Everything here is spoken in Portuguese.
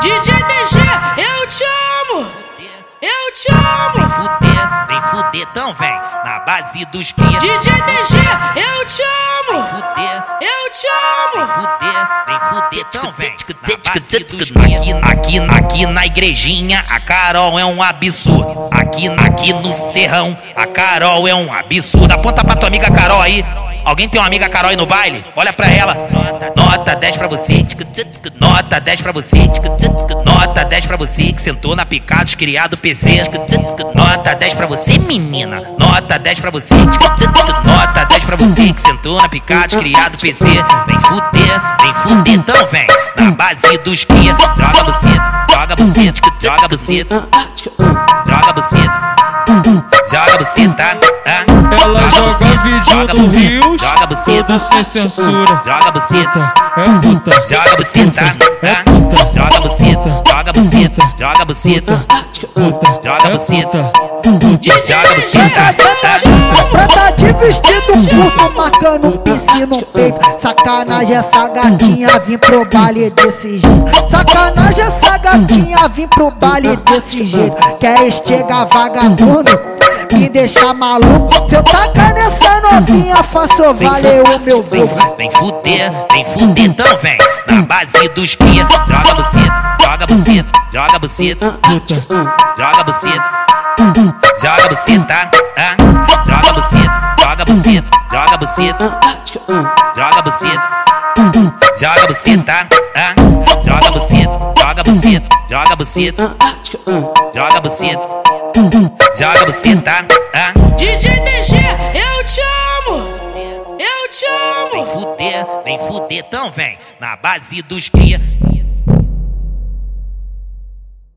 DJ DG, eu te amo! Eu te amo! Vem fuder, vem fuder, então vem na base dos cria. DJ DG, eu te amo! Fuder, Eu te amo! fuder, vem fuder, então vem na base dos cria. Aqui, aqui, aqui na igrejinha, a Carol é um absurdo. Aqui, aqui no serrão, a Carol é um absurdo. Aponta pra tua amiga Carol aí. Alguém tem uma amiga Carol aí no baile? Olha pra ela. Nota, nota 10 pra você. Nota 10 pra você. Nota 10 pra você que sentou na picada criado PC. Nota 10 pra você, menina. Nota 10 pra você. Nota 10 pra você que sentou na picada criado PC. Vem fuder, vem fuder, então vem. Na base dos cria. Joga você, joga você, joga você. Joga você. Joga você, tá? Ah, Ela joga buceta, vídeo joga do buceta, Joga buceta. sem censura. Joga buceta. É puta, Joga buceta, é tá? puta, Joga buceta, joga buceta, joga buceta, puta, joga é buceta, puta. joga buceta, tá? Prata de vestido curto, marcando um piercing no peito. Sacanagem essa gatinha vir pro baile desse jeito. Sacanagem essa gatinha vir pro baile desse jeito. Quer estegar vagabundo, deixar maluco. Se eu tacar nessa novinha, faço valer o meu povo. vem fuder, vem fuder, então vem na base dos cria. Joga buceta, joga buceta, joga buceta, joga buceta, joga buceta, ah? Joga buceta, joga buceta, joga buceta, joga buceta. Joga buceta, ah? Joga buceta, joga buceta, joga buceta, joga buceta, joga buceta, fuder, vem fuder, então vem na base dos cria.